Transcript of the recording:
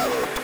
out.